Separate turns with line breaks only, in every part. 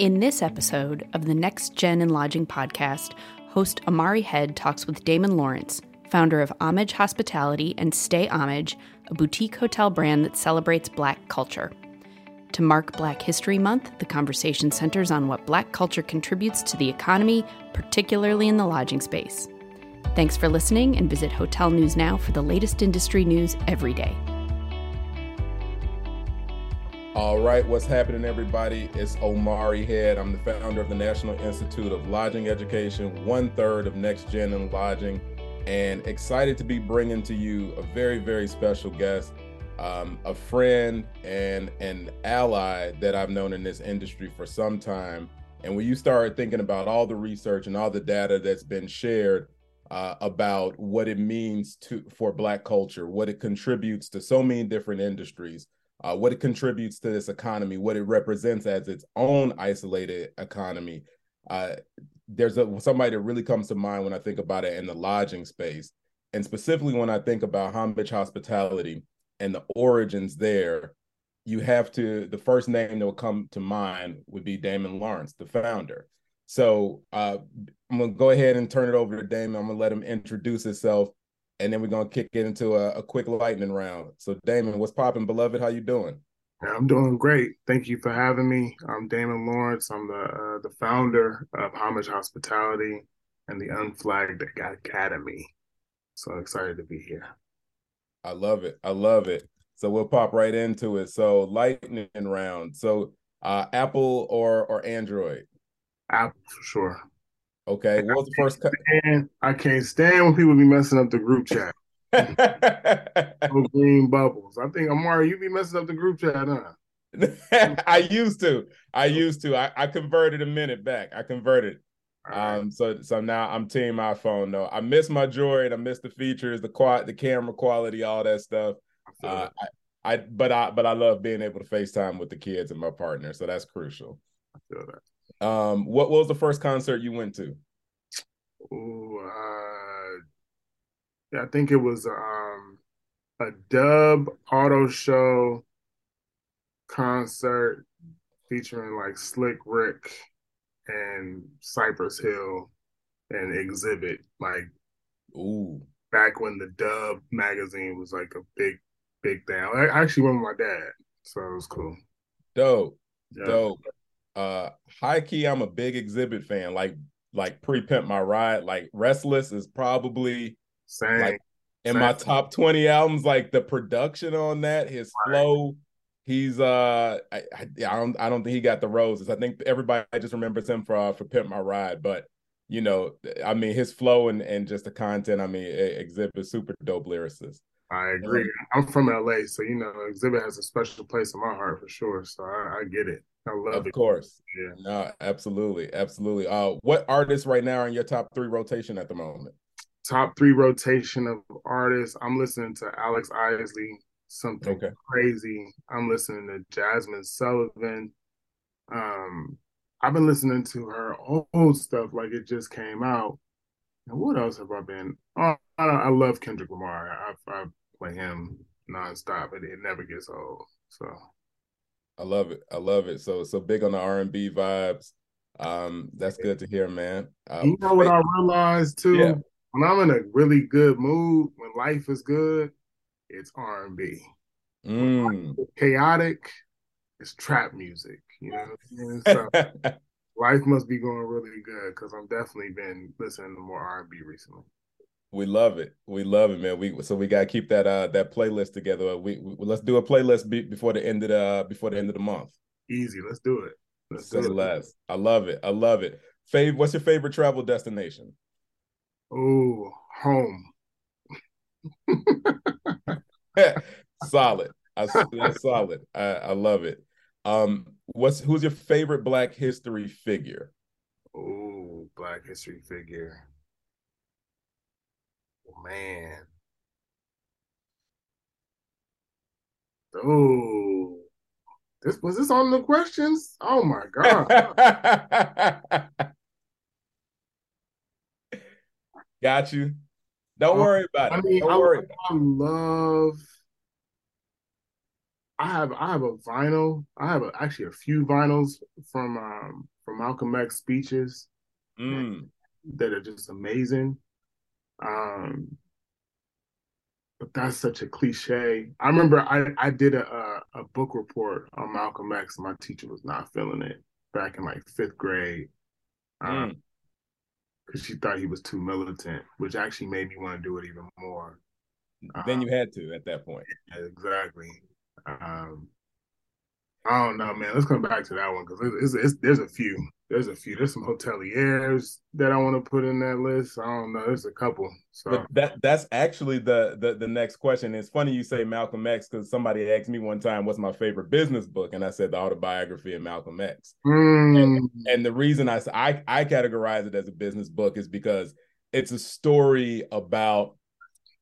In this episode of the Next Gen in Lodging podcast, host Omari Head talks with Damon Lawrence, founder of Homage Hospitality and Stay Homage, a boutique hotel brand that celebrates Black culture. To mark Black History Month, the conversation centers on what Black culture contributes to the economy, particularly in the lodging space. Thanks for listening and visit Hotel News Now for the latest industry news every day.
All right, what's happening, everybody? It's Omari Head. I'm the founder of the National Institute of Lodging Education, one third of Next Gen in Lodging, and excited to be bringing to you a very, very special guest, um, a friend and an ally that I've known in this industry for some time. And when you start thinking about all the research and all the data that's been shared uh, about what it means to for Black culture, what it contributes to so many different industries, uh, what it contributes to this economy, what it represents as its own isolated economy. Uh, there's a, somebody that really comes to mind when I think about it in the lodging space, and specifically when I think about Homage Hospitality and the origins there. You have to the first name that will come to mind would be Damon Lawrence, the founder. So uh, I'm gonna go ahead and turn it over to Damon. I'm gonna let him introduce himself, and then we're gonna kick it into a, a quick lightning round. So Damon, what's popping, beloved? How you doing?
I'm doing great. Thank you for having me. I'm Damon Lawrence. I'm the uh, the founder of Homage Hospitality and the Unflagged Academy. So excited to be here.
I love it. I love it. So we'll pop right into it. So lightning round. So uh, Apple or or Android?
Apple for sure.
Okay. What was the first?
cut? I can't stand when people be messing up the group chat. no green bubbles. I think Omari, you be messing up the group chat, huh?
I used to. I used to. I, I converted a minute back. I converted. Right. Um. So so now I'm team iPhone though. I miss my Droid. I miss the features, the quad, the camera quality, all that stuff. Uh, I, I but I but I love being able to FaceTime with the kids and my partner. So that's crucial.
I feel that.
Um. What, what was the first concert you went to?
Oh, uh, yeah, I think it was um a dub auto show concert featuring like Slick Rick and Cypress Hill and Xzibit. Like,
ooh,
back when the Dub magazine was like a big, big thing. I actually went with my dad, so it was cool.
Dope, yeah. dope. Uh, high key, I'm a big Xzibit fan. Like, like pre pimp my ride. Like, Restless is probably
Same.
like in
Same.
my top 20 albums. Like the production on that, his
Right.
flow. He's uh, I, I, I don't I don't think he got the roses. I think everybody just remembers him for uh, for Pimp My Ride, but you know, I mean, his flow and and just the content. I mean, Xzibit super dope lyricist.
I agree. I'm from LA, so you know, Xzibit has a special place in my heart for sure. So I, I get it. I love
Of
it.
course,
Yeah.
no, absolutely, absolutely. Uh, what artists right now are in your top three rotation at the moment?
Top three rotation of artists. I'm listening to Alex Isley, something
Okay.
crazy. I'm listening to Jazmine Sullivan. Um, I've been listening to her old stuff like it just came out. And what else have I been? Oh, I, I love Kendrick Lamar. I, I play him nonstop, and it never gets old. So
I love it. I love it. So so big on the R and B vibes. Um, that's good to hear, man. Uh,
you know what I realized too?
Yeah.
When I'm in a really good mood, when life is good, it's R and B.
mm.
Chaotic, it's trap music. You know what I mean? So life must be going really good because I'm definitely been listening to more R and B recently.
We love it. We love it, man. We so we gotta keep that uh that playlist together. We, we let's do a playlist be, before the end of the uh, before the end of the month.
Easy, let's do it. Let's
Say
do it.
I love it. I love it. Fav, what's your favorite travel destination?
Oh, home.
solid. I, that's solid. I, I love it. Um, what's who's your favorite Black History figure?
Oh, Black History figure. Oh, man. Oh, this was this on the questions? Oh my god!
Got you. Don't
Oh,
worry about it.
I mean,
Don't
I,
worry.
I love. I have I have a vinyl. I have a, actually a few vinyls from um, from Malcolm X speeches
Mm.
that are just amazing. Um, but that's such a cliche. I remember I, I did a, a, a book report on Malcolm X. And my teacher was not feeling it back in like fifth grade because
Mm.
she thought he was too militant, which actually made me want to do it even more.
Then you had to at that point.
Yeah, exactly. Um, I don't know, man. Let's come back to that one because it's, it's, it's, there's a few. There's a few. There's some hoteliers that I want to put in that list. I don't know. There's a couple. So
But that that's actually the the the next question. It's funny you say Malcolm X because somebody asked me one time what's my favorite business book, and I said the autobiography of Malcolm X.
Mm,
And the reason I, I I categorize it as a business book is because it's a story about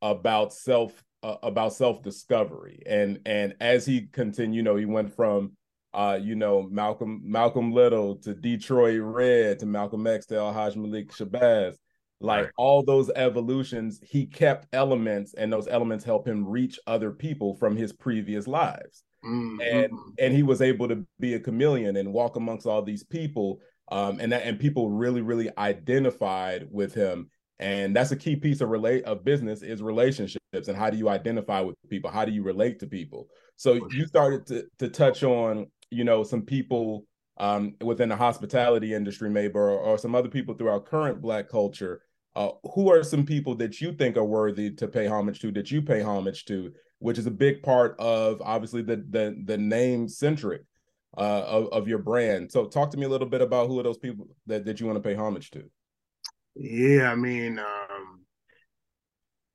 about self uh, about self discovery and and as he continued, you know, he went from uh you know Malcolm Malcolm Little to Detroit Red to Malcolm X to El Hajj Malik Shabazz. Like
Right.
all those evolutions, he kept elements, and those elements help him reach other people from his previous lives
mm,
and
mm.
and he was able to be a chameleon and walk amongst all these people um and that and people really really identified with him and that's a key piece of relate of business is relationships and how do you identify with people how do you relate to people so you started to to touch on you know some people um within the hospitality industry maybe or, or some other people through our current black culture uh, who are some people that you think are worthy to pay homage to that you pay homage to which is a big part of obviously the the the name centric uh of, of your brand. So talk to me a little bit about who are those people that, that you want to pay homage to.
Yeah, I mean, um,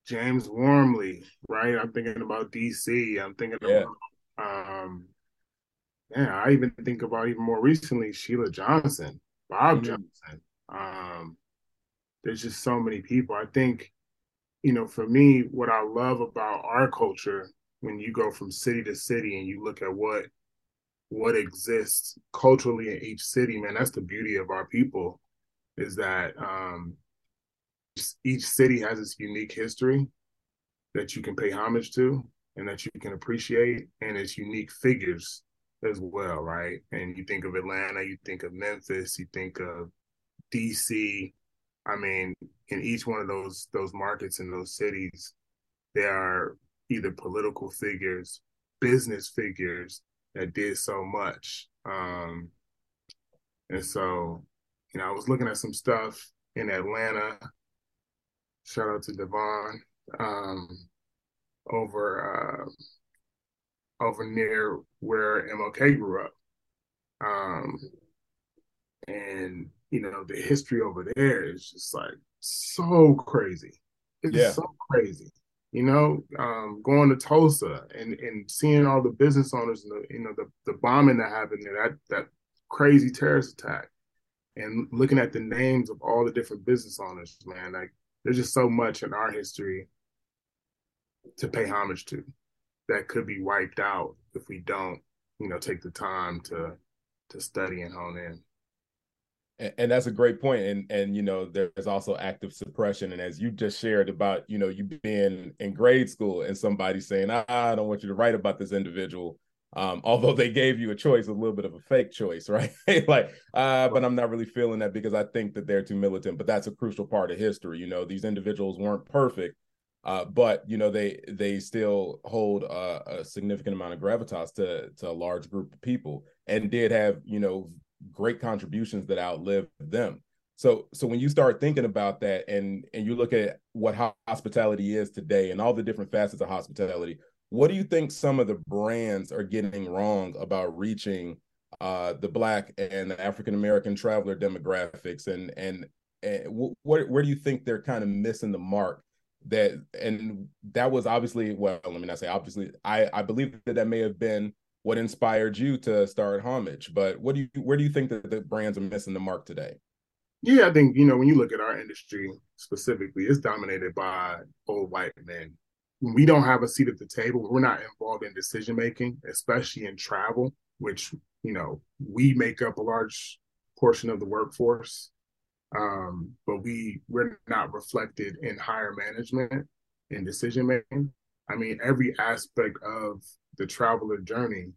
James Wormley, right? I'm thinking about DC. I'm thinking
Yeah.
about, um, yeah, I even think about even more recently Sheila Johnson, Bob
Mhm.
Johnson. Um, there's just so many people. I think, you know, for me, what I love about our culture when you go from city to city and you look at what what exists culturally in each city, man, that's the beauty of our people is that um each city has its unique history that you can pay homage to and that you can appreciate and its unique figures as well, right? And you think of Atlanta, you think of Memphis, you think of DC. I mean, in each one of those those markets in those cities, there are either political figures, business figures that did so much. Um, and so, you know, I was looking at some stuff in Atlanta. Shout out to Devon. Um, over uh, over near where MLK grew up. Um, and you know, the history over there is just like so crazy. It's
Yeah.
so crazy. You know, um, going to Tulsa and and seeing all the business owners and the you know the the bombing that happened there, that that crazy terrorist attack, and looking at the names of all the different business owners, man, like there's just so much in our history to pay homage to that could be wiped out if we don't, you know, take the time to to study and hone in.
And, that's a great point. And and you know, there's also active suppression. And as you just shared about, you know, you being in grade school and somebody saying, ah, I don't want you to write about this individual. Um, although they gave you a choice, a little bit of a fake choice, right? like, uh, but I'm not really feeling that because I think that they're too militant. But that's a crucial part of history. You know, these individuals weren't perfect, uh, but you know they they still hold a, significant amount of gravitas to to a large group of people, and did have you know great contributions that outlived them. So so when you start thinking about that, and and you look at what hospitality is today, and all the different facets of hospitality, what do you think some of the brands are getting wrong about reaching uh, the Black and the African American traveler demographics, and and, and wh- where where do you think they're kind of missing the mark? That and that was obviously well let me not say obviously i i believe that that may have been what inspired you to start homage but what do you where do you think that the brands are missing the mark today
Yeah, I think, you know, when you look at our industry specifically, it's dominated by old white men. We don't have a seat at the table, we're not involved in decision making, especially in travel, which, you know, we make up a large portion of the workforce. Um, but we we're not reflected in higher management and decision making. I mean, every aspect of the traveler journey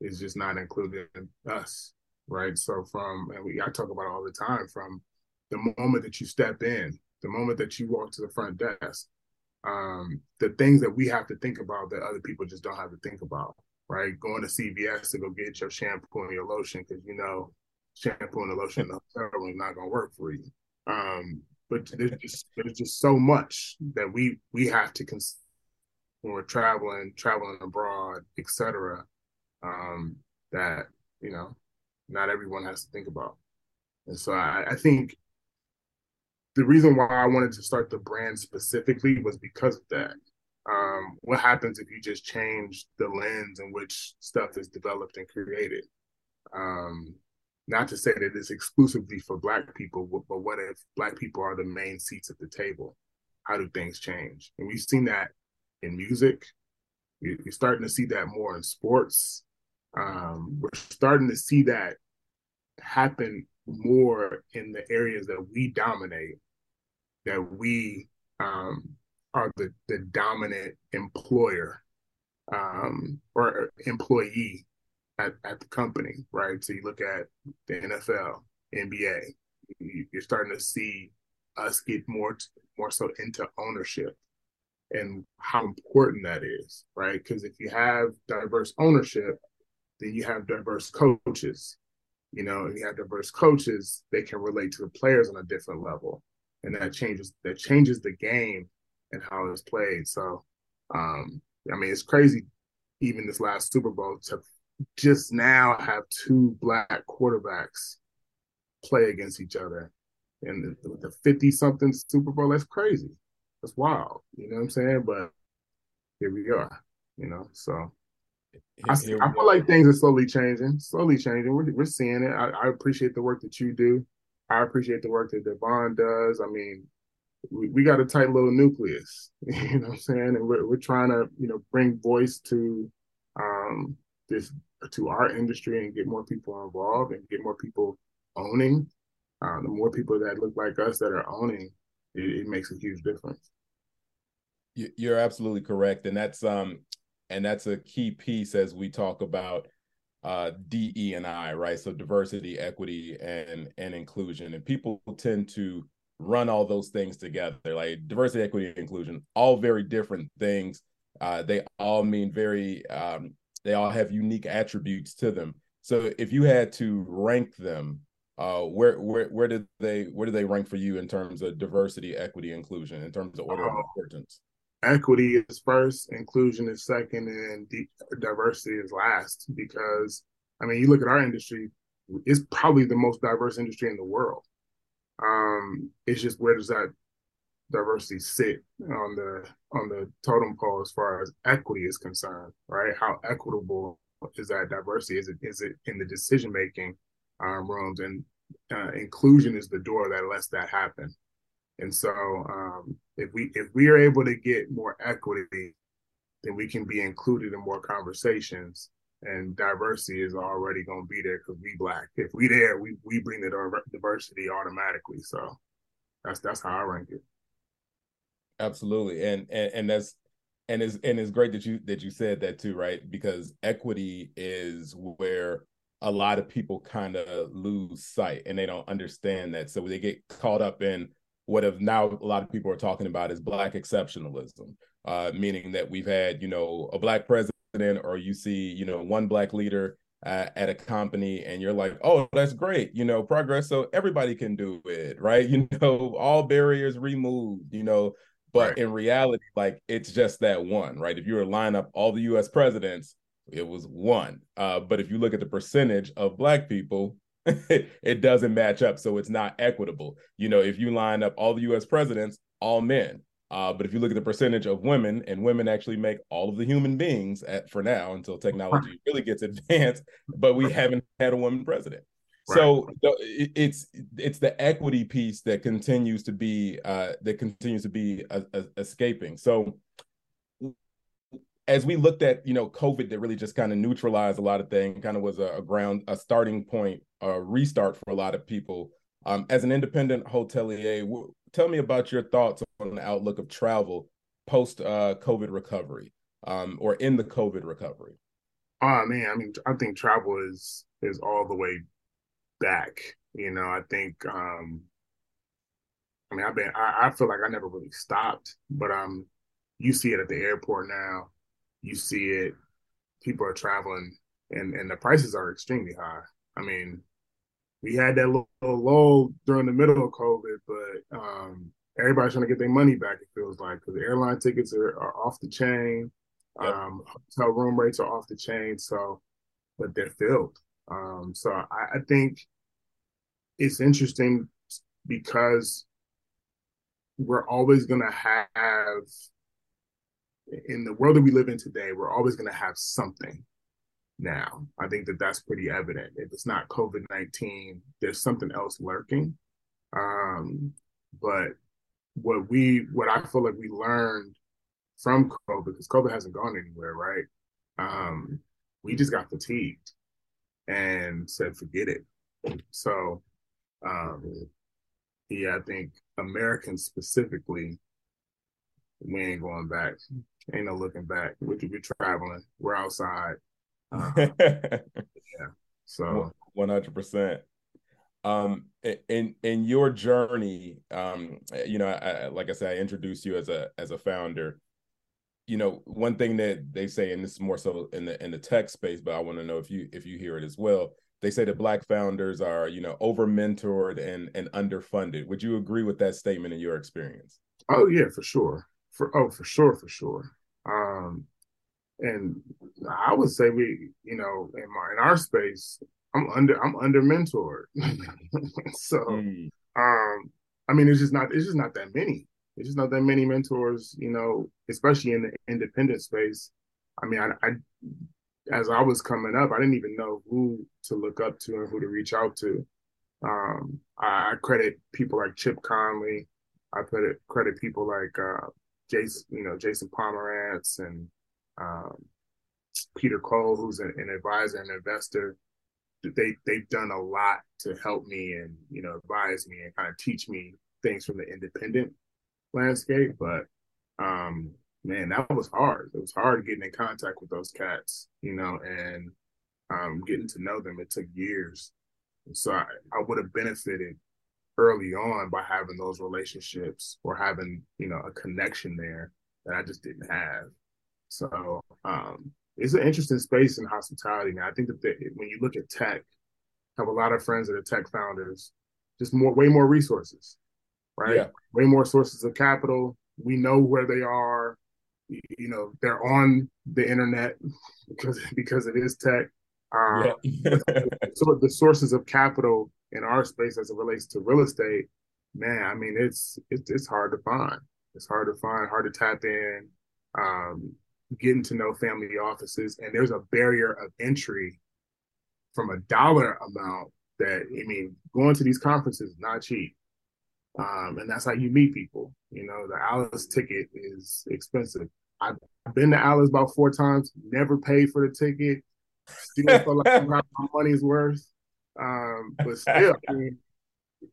is just not included in us, right? So from and we I talk about all the time from the moment that you step in, the moment that you walk to the front desk, um, the things that we have to think about that other people just don't have to think about, right? Going to CVS to go get your shampoo and your lotion because you know shampoo and the lotion is not going to work for you. Um, but there's just there's just so much that we we have to consider when we're traveling, traveling abroad, etc. Um, that you know, not everyone has to think about. And so I, I think the reason why I wanted to start the brand specifically was because of that. Um, what happens if you just change the lens in which stuff is developed and created? Um, not to say that it's exclusively for black people, but what if black people are the main seats at the table? How do things change? And we've seen that in music. You're starting to see that more in sports. Um, we're starting to see that happen more in the areas that we dominate, that we um, are the, the dominant employer um, or employee at, at the company, right? So you look at the NFL, NBA, you're starting to see us get more more so into ownership and how important that is, right? Because if you have diverse ownership, then you have diverse coaches. You know, and you have diverse coaches, they can relate to the players on a different level. And that changes that changes the game and how it's played. So um, I mean it's crazy even this last Super Bowl to just now have two black quarterbacks play against each other in the 50 something Super Bowl. That's crazy. That's wild. You know what I'm saying? But here we are, you know. So I, I feel like things are slowly changing, slowly changing. We're, we're seeing it. I, I, appreciate the work that you do. I appreciate the work that Devon does. I mean, we, we got a tight little nucleus, you know what I'm saying? And we're, we're trying to, you know, bring voice to um, this to our industry and get more people involved and get more people owning. Uh, the more people that look like us that are owning, it, it makes a huge difference.
You're absolutely correct, and that's um, and that's a key piece as we talk about uh DE and I, right? So diversity, equity, and and inclusion. And people tend to run all those things together, like diversity, equity, inclusion, all very different things. Uh, they all mean very um, they all have unique attributes to them. So if you had to rank them, uh, where where where did they where do they rank for you in terms of diversity, equity, inclusion, in terms of order of importance?
Equity is first, inclusion is second, and diversity is last. Because I mean, you look at our industry; it's probably the most diverse industry in the world. Um, it's just where does that diversity sit on the on the totem pole as far as equity is concerned, right? How equitable is that diversity? Is it is it in the decision making um, rooms? And uh, inclusion is the door that lets that happen. And so, um, if we if we are able to get more equity, then we can be included in more conversations. And diversity is already going to be there because we black. If we there, we we bring the diversity automatically. So that's that's how I rank it.
Absolutely, and and and that's and it's and it's great that you that you said that too, right? Because equity is where a lot of people kind of lose sight and they don't understand that, so they get caught up in what have now a lot of people are talking about is black exceptionalism, uh, meaning that we've had you know a black president or you see you know one black leader uh, at a company and you're like oh that's great. You know progress. So everybody can do it right? You know all barriers removed you know but right. in reality, like it's just that one, right? If you were to line up all the US presidents, it was one. Uh, but if you look at the percentage of black people, it doesn't match up. So it's not equitable. You know, if you line up all the US presidents, all men. Uh, but if you look at the percentage of women, and women actually make all of the human beings at, for now until technology really gets advanced, but we haven't had a woman president. So it's it's the equity piece that continues to be uh, that continues to be uh, uh, escaping. So as we looked at you know COVID, that really just kind of neutralized a lot of things, kind of was a, a, ground a starting point, a restart for a lot of people. Um, as an independent hotelier, w- tell me about your thoughts on the outlook of travel post uh, COVID recovery. um, or in the COVID recovery?
Oh man, I mean, I think travel is is all the way back. You know, I think um I mean I've been I, I feel like I never really stopped, but um you see it at the airport now. You see it, people are traveling and and the prices are extremely high. I mean, we had that little, little lull during the middle of COVID, but um everybody's trying to get their money back, it feels like, because airline tickets are, are off the chain. Yep. Um, hotel room rates are off the chain. So, but they're filled. Um, so I, I think it's interesting because we're always going to have in the world that we live in today we're always going to have something now. I think that that's pretty evident. If it's not covid-19 there's something else lurking. Um, but what we what i feel like we learned from covid because covid hasn't gone anywhere right? Um, we just got fatigued and said forget it so um, yeah, I think Americans specifically, we ain't going back. Ain't no looking back. We could be traveling. We're outside. Uh, yeah. So
one hundred percent. Um, in in your journey, um, you know, I, like I said, I introduced you as a as a founder. You know, one thing that they say, and this is more so in the in the tech space, but I want to know if you if you hear it as well. They say that black founders are you know over mentored and and underfunded. Would you agree with that statement in your experience?
Oh yeah for sure. For oh for sure for sure. Um and i would say we you know in my in our space i'm under i'm under mentored so mm. um i mean it's just not it's just not that many it's just not that many mentors you know especially in the independent space i mean i, I as I was coming up, I didn't even know who to look up to and who to reach out to. Um, I, I, credit people like Chip Conley. I put it, credit people like uh, Jason, you know, Jason Pomeranc and um, Peter Cole, who's an, an advisor and investor. They they've done a lot to help me and you know advise me and kind of teach me things from the independent landscape. But um, man, that was hard. It was hard getting in contact with those cats, you know, and um, getting to know them. It took years. So I, I would have benefited early on by having those relationships or having, you know, a connection there that I just didn't have. So um, it's an interesting space in hospitality. Now, I think that when you look at tech, I have a lot of friends that are tech founders, just more, way more resources, right? Yeah. Way more sources of capital. We know where they are you know they're on the internet because because it is tech. Um, yeah. so the sources of capital in our space as it relates to real estate, man, I mean it's it's it's hard to find. It's hard to find, hard to tap in. Um, getting to know family offices, and there's a barrier of entry from a dollar amount that I mean, going to these conferences is not cheap. Um, and that's how you meet people. You know, the ALIS ticket is expensive. I've been to ALIS about four times, never paid for the ticket. Still feel like my money's worth. Um, but still, I mean,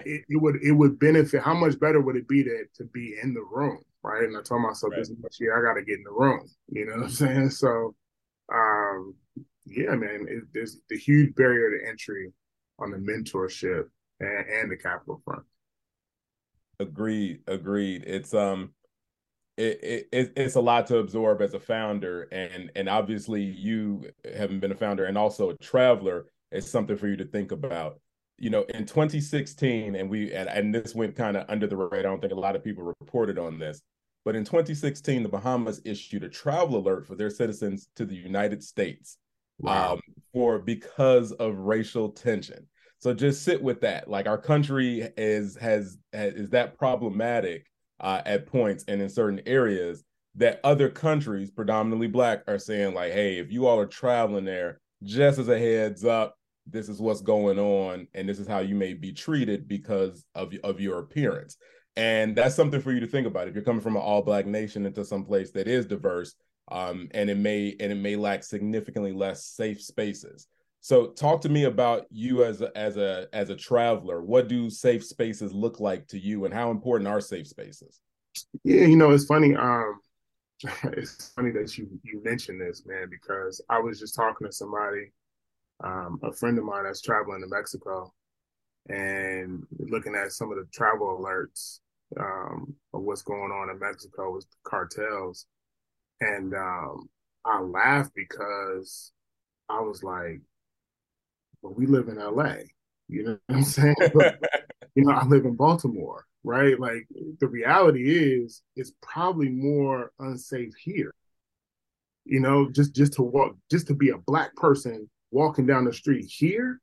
it, it, would it would benefit. How much better would it be to to be in the room, right? And I told myself right. this much year, I got to get in the room. You know what I'm saying? So, um, yeah, man, it, there's the huge barrier to entry on the mentorship and, and the capital front.
Agreed. Agreed. It's um it, it, it's a lot to absorb as a founder and and obviously you having been a founder and also a traveler is something for you to think about you know in 2016 and we and, and this went kind of under the radar i don't think a lot of people reported on this but in 2016 the bahamas issued a travel alert for their citizens to the united states wow. um, for because of racial tension so just sit with that like our country is has, has is that problematic uh, at points and in certain areas that other countries, predominantly black, are saying like, "Hey, if you all are traveling there, just as a heads up, this is what's going on, and this is how you may be treated because of of your appearance." And that's something for you to think about. If you're coming from an all black nation into some place that is diverse, um, and it may and it may lack significantly less safe spaces. So talk to me about you as a, as a as a traveler. What do safe spaces look like to you, and how important are safe spaces?
Yeah, you know, it's funny. Um, it's funny that you you mentioned this, man, because I was just talking to somebody, um, a friend of mine that's traveling to Mexico, and looking at some of the travel alerts um, of what's going on in Mexico with cartels, and um, I laughed because I was like, "Well, we live in L.A." You know what I'm saying? But, you know, I live in Baltimore, right? Like the reality is, it's probably more unsafe here. You know, just just to walk, just to be a black person walking down the street here.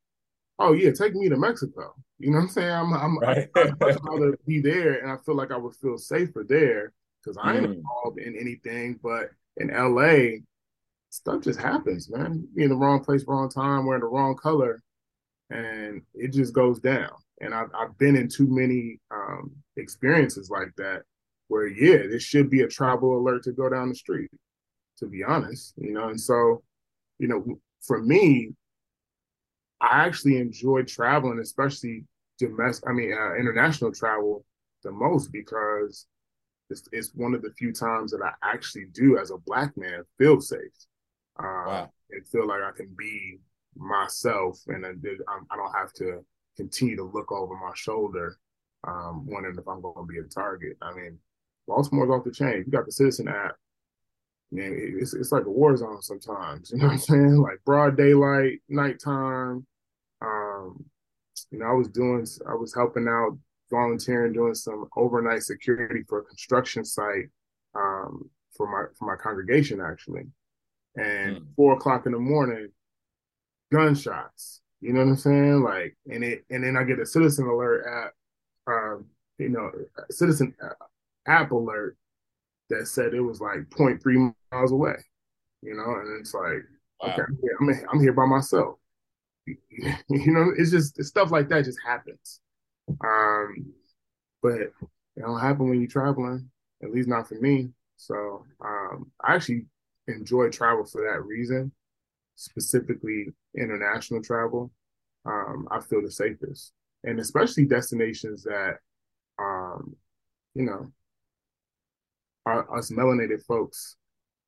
Oh yeah, take me to Mexico. You know what I'm saying? I'm, I'm right. I'd rather be there, and I feel like I would feel safer there because I ain't mm. involved in anything. But in LA, stuff just happens, man. Be in the wrong place, wrong time, wearing the wrong color, and it just goes down. And I've, I've been in too many um, experiences like that where, yeah, this should be a travel alert to go down the street, to be honest, you know. And so, you know, for me, I actually enjoy traveling, especially domestic, I mean, uh, international travel the most because it's, it's, one of the few times that I actually do, as a black man, feel safe. Uh, wow. And feel like I can be myself and I, I don't have to continue to look over my shoulder, um, wondering if I'm going to be a target. I mean, Baltimore's off the chain. You got the Citizen app. Man, it's it's like a war zone sometimes. You know what I'm saying? Like broad daylight, nighttime. Um, you know, I was doing, I was helping out, volunteering, doing some overnight security for a construction site um, for my for my congregation actually. And mm. four o'clock in the morning, gunshots. You know what I'm saying? Like, and it, and then I get a citizen alert app, um, you know, citizen app alert that said it was like 0.3 miles away. You know, and it's like, wow. okay, I'm here, I'm here by myself. you know, it's just it's stuff like that just happens. Um, but it don't happen when you're traveling, at least not for me. So um, I actually enjoy travel for that reason, specifically international travel. Um, I feel the safest, and especially destinations that, um, you know, are, us melanated folks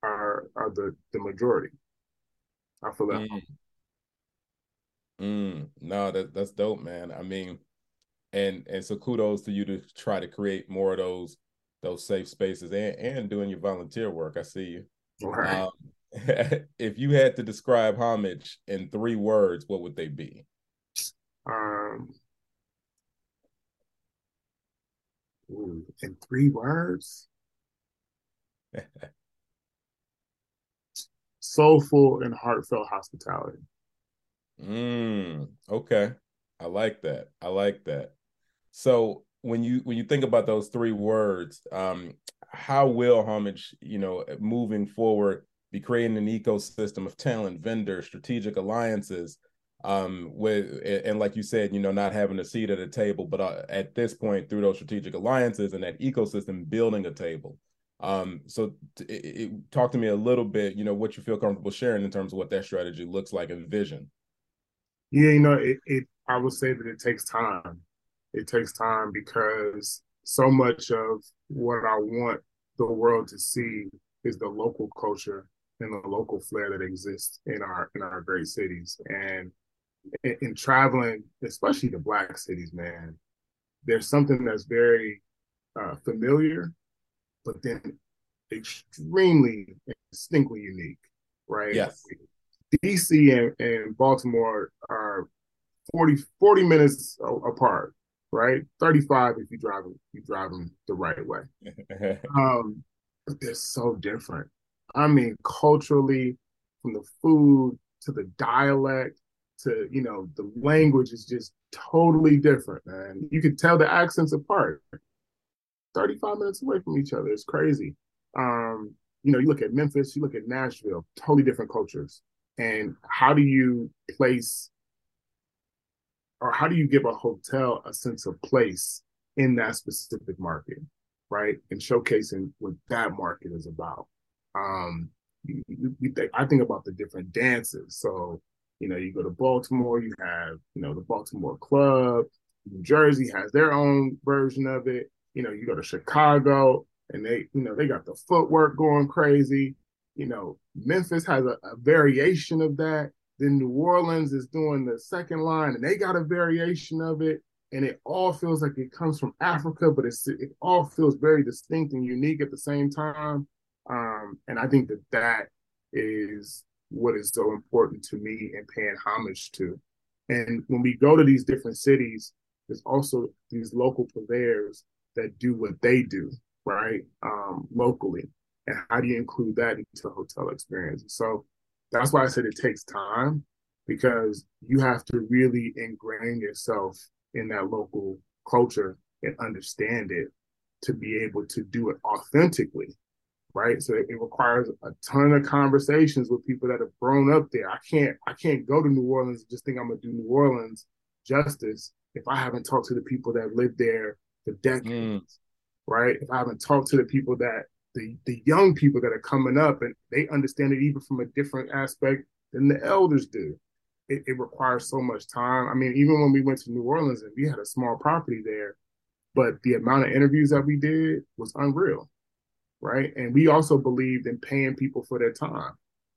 are are the the majority. I feel that. Mm.
Mm, no, that that's dope, man. I mean, and and so kudos to you to try to create more of those those safe spaces and and doing your volunteer work. I see you. Right. Um, if you had to describe homage in three words, what would they be? Um,
ooh, in three words. Soulful and heartfelt hospitality.
Mm, okay. I like that. I like that. So when you when you think about those three words, um, how will homage, you know, moving forward, be creating an ecosystem of talent, vendors, strategic alliances, um, with and like you said, you know, not having a seat at a table, but uh, at this point, through those strategic alliances and that ecosystem, building a table. Um, so it, talk to me a little bit, you know, what you feel comfortable sharing in terms of what that strategy looks like and vision.
Yeah, you know, it, it I would say that it takes time. It takes time because so much of what I want the world to see is the local culture and the local flair that exists in our in our great cities. And in, in traveling, especially the black cities, man, there's something that's very uh, familiar, but then extremely distinctly unique, right?
Yes.
DC and, and Baltimore are 40, 40 minutes apart, right? 35 if you drive you drive them the right way. um, but they're so different. I mean, culturally, from the food to the dialect to you know the language is just totally different, man. You can tell the accents apart. 35 minutes away from each other. It's crazy. Um, you know, you look at Memphis, you look at Nashville, totally different cultures and how do you place or how do you give a hotel a sense of place in that specific market right? And showcasing what that market is about. Um you, you think, i think about the different dances. So you know you go to baltimore you have you know the baltimore club. New jersey has their own version of it. You know you go to chicago and they, you know, they got the footwork going crazy. You know, Memphis has a, a variation of that. Then New Orleans is doing the second line, and they got a variation of it. And it all feels like it comes from Africa, but it's it all feels very distinct and unique at the same time. Um, and I think that that is what is so important to me and paying homage to. And when we go to these different cities, there's also these local purveyors that do what they do, right? Um, locally. And how do you include that into the hotel experience? So that's why I said it takes time because you have to really ingrain yourself in that local culture and understand it to be able to do it authentically right? So it, requires a ton of conversations with people that have grown up there. I can't i can't go to new orleans and just think i'm gonna do new orleans justice if i haven't talked to the people that lived there for decades mm. right? If i haven't talked to the people that the the young people that are coming up and they understand it even from a different aspect than the elders do. It, it, requires so much time. I mean, even when we went to New Orleans and we had a small property there, but the amount of interviews that we did was unreal, right? And we also believed in paying people for their time,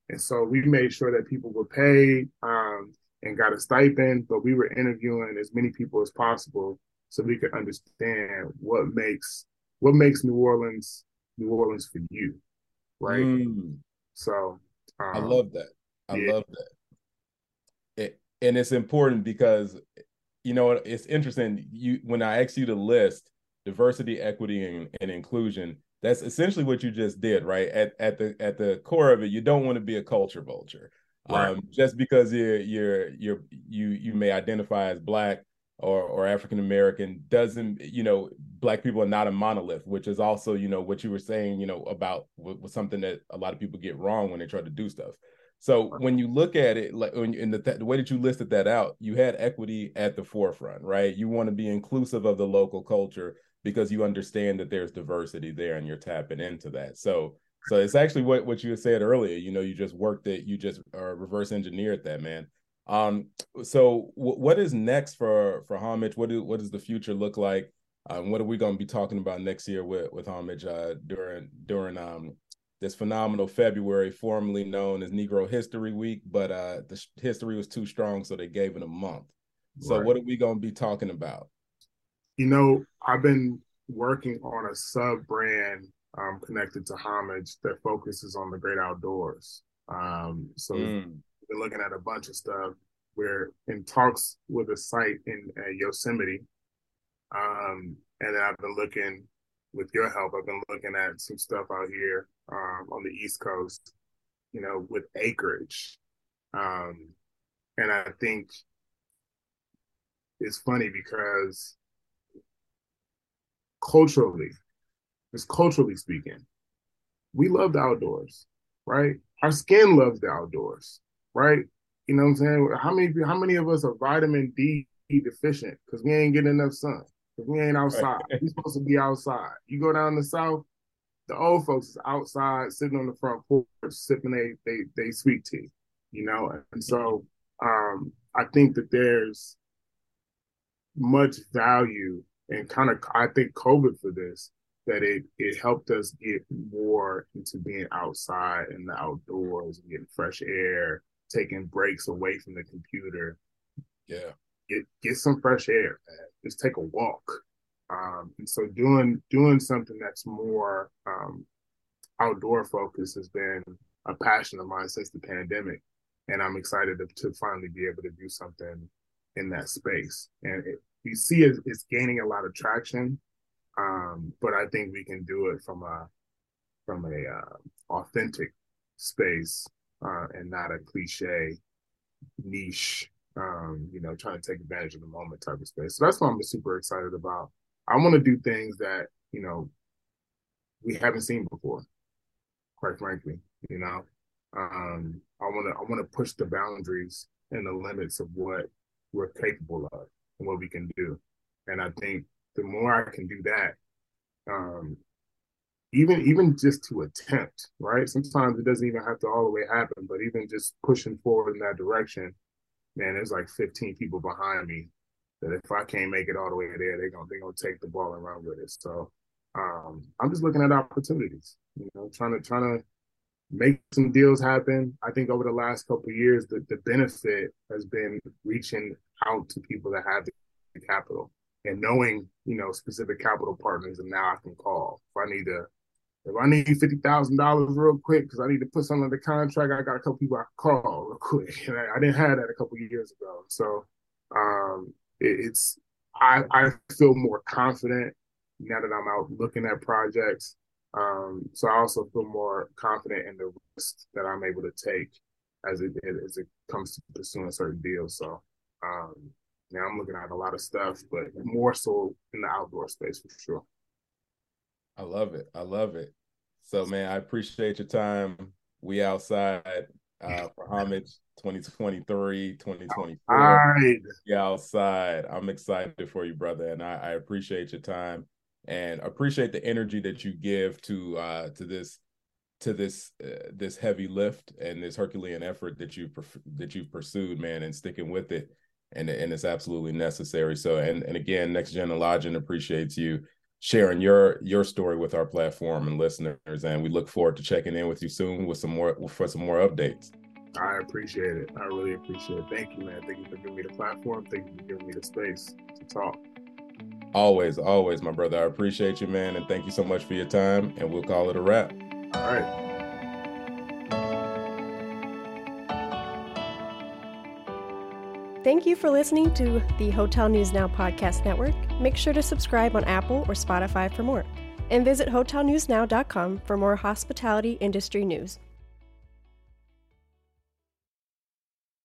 and so we made sure that people were paid um, and got a stipend, but we were interviewing as many people as possible so we could understand what makes what makes New Orleans New Orleans for you, right? Mm. So
um, I love that. I yeah. love that. It, and it's important because you know it's interesting. You when I asked you to list diversity, equity, and, and inclusion, that's essentially what you just did, right? At at the at the core of it, you don't want to be a culture vulture. Right. Um, just because you're you're you're you you may identify as black or or African American doesn't you know black people are not a monolith which is also you know what you were saying you know about was something that a lot of people get wrong when they try to do stuff. So when you look at it like in the, the way that you listed that out you had equity at the forefront right? You want to be inclusive of the local culture because you understand that there's diversity there and you're tapping into that. So so it's actually what what you said earlier you know you just worked it you just uh, reverse engineered that man. Um, so w- what is next for for homage? What do what does the future look like? Um, what are we going to be talking about next year with with homage uh, during during um, this phenomenal February, formerly known as Negro History Week, but uh, the history was too strong, so they gave it a month. So right. what are we going to be talking about?
You know, I've been working on a sub brand um, connected to homage that focuses on the great outdoors. Um, so mm been looking at a bunch of stuff. We're in talks with a site in uh, Yosemite, um, and I've been looking with your help. I've been looking at some stuff out here um, on the East Coast, you know, with acreage, um, and I think it's funny because culturally, just culturally speaking, we love the outdoors, right? Our skin loves the outdoors right? You know what I'm saying? How many how many of us are vitamin D deficient because we ain't getting enough sun? We ain't outside. We're supposed to be outside. You go down the south, the old folks is outside sitting on the front porch sipping they they they sweet tea, you know. And so um, I think that there's much value and kind of I think COVID for this that it it helped us get more into being outside in the outdoors and getting fresh air taking breaks away from the computer.
Yeah.
Get get some fresh air, man. Just take a walk. Um, and so doing doing something that's more um, outdoor focused has been a passion of mine since the pandemic, and I'm excited to, to finally be able to do something in that space. And it, you see it, it's gaining a lot of traction, um, but I think we can do it from a from a uh, authentic space uh, and not a cliche niche, um, you know, trying to take advantage of the moment type of space. So that's what I'm super excited about. I want to do things that, you know, we haven't seen before, quite frankly, you know. Um, I want to I want to push the boundaries and the limits of what we're capable of and what we can do. And I think the more I can do that, um, even even just to attempt, right? Sometimes it doesn't even have to all the way happen, but even just pushing forward in that direction, man, there's like 15 people behind me that if I can't make it all the way there, they're gonna they're gonna take the ball and run with it. So um, I'm just looking at opportunities. You know, trying to trying to make some deals happen. I think over the last couple years, the, the benefit has been reaching out to people that have the capital and knowing, you know, specific capital partners and now I can call. If I need to if I need fifty thousand dollars real quick because I need to put something the contract, I got a couple people I can call real quick. And I, I didn't have that a couple years ago. So um, it, it's I I feel more confident now that I'm out looking at projects. Um, so I also feel more confident in the risk that I'm able to take as it as it comes to pursuing certain deals. So um, now I'm looking at a lot of stuff, but more so in the outdoor space for sure.
I love it. I love it. So man, I appreciate your time. We outside uh for homage 2023, 2024. All right. We outside. I'm excited for you, brother. And I, I appreciate your time and appreciate the energy that you give to uh to this to this uh, this heavy lift and this Herculean effort that you that you've pursued, man, and sticking with it, and and it's absolutely necessary. So, and and again, Next Gen Lodging appreciates you sharing your your story with our platform and listeners, and we look forward to checking in with you soon with some more for some more updates.
I appreciate it. I really appreciate it. Thank you, man. Thank you for giving me the platform. Thank you for giving me the space to talk.
Always, always, my brother. I appreciate you, man. And thank you so much for your time. And we'll call it a wrap.
All right.
Thank you for listening to the Hotel News Now Podcast Network. Make sure to subscribe on Apple or Spotify for more. And visit hotelnewsnow.com for more hospitality industry news.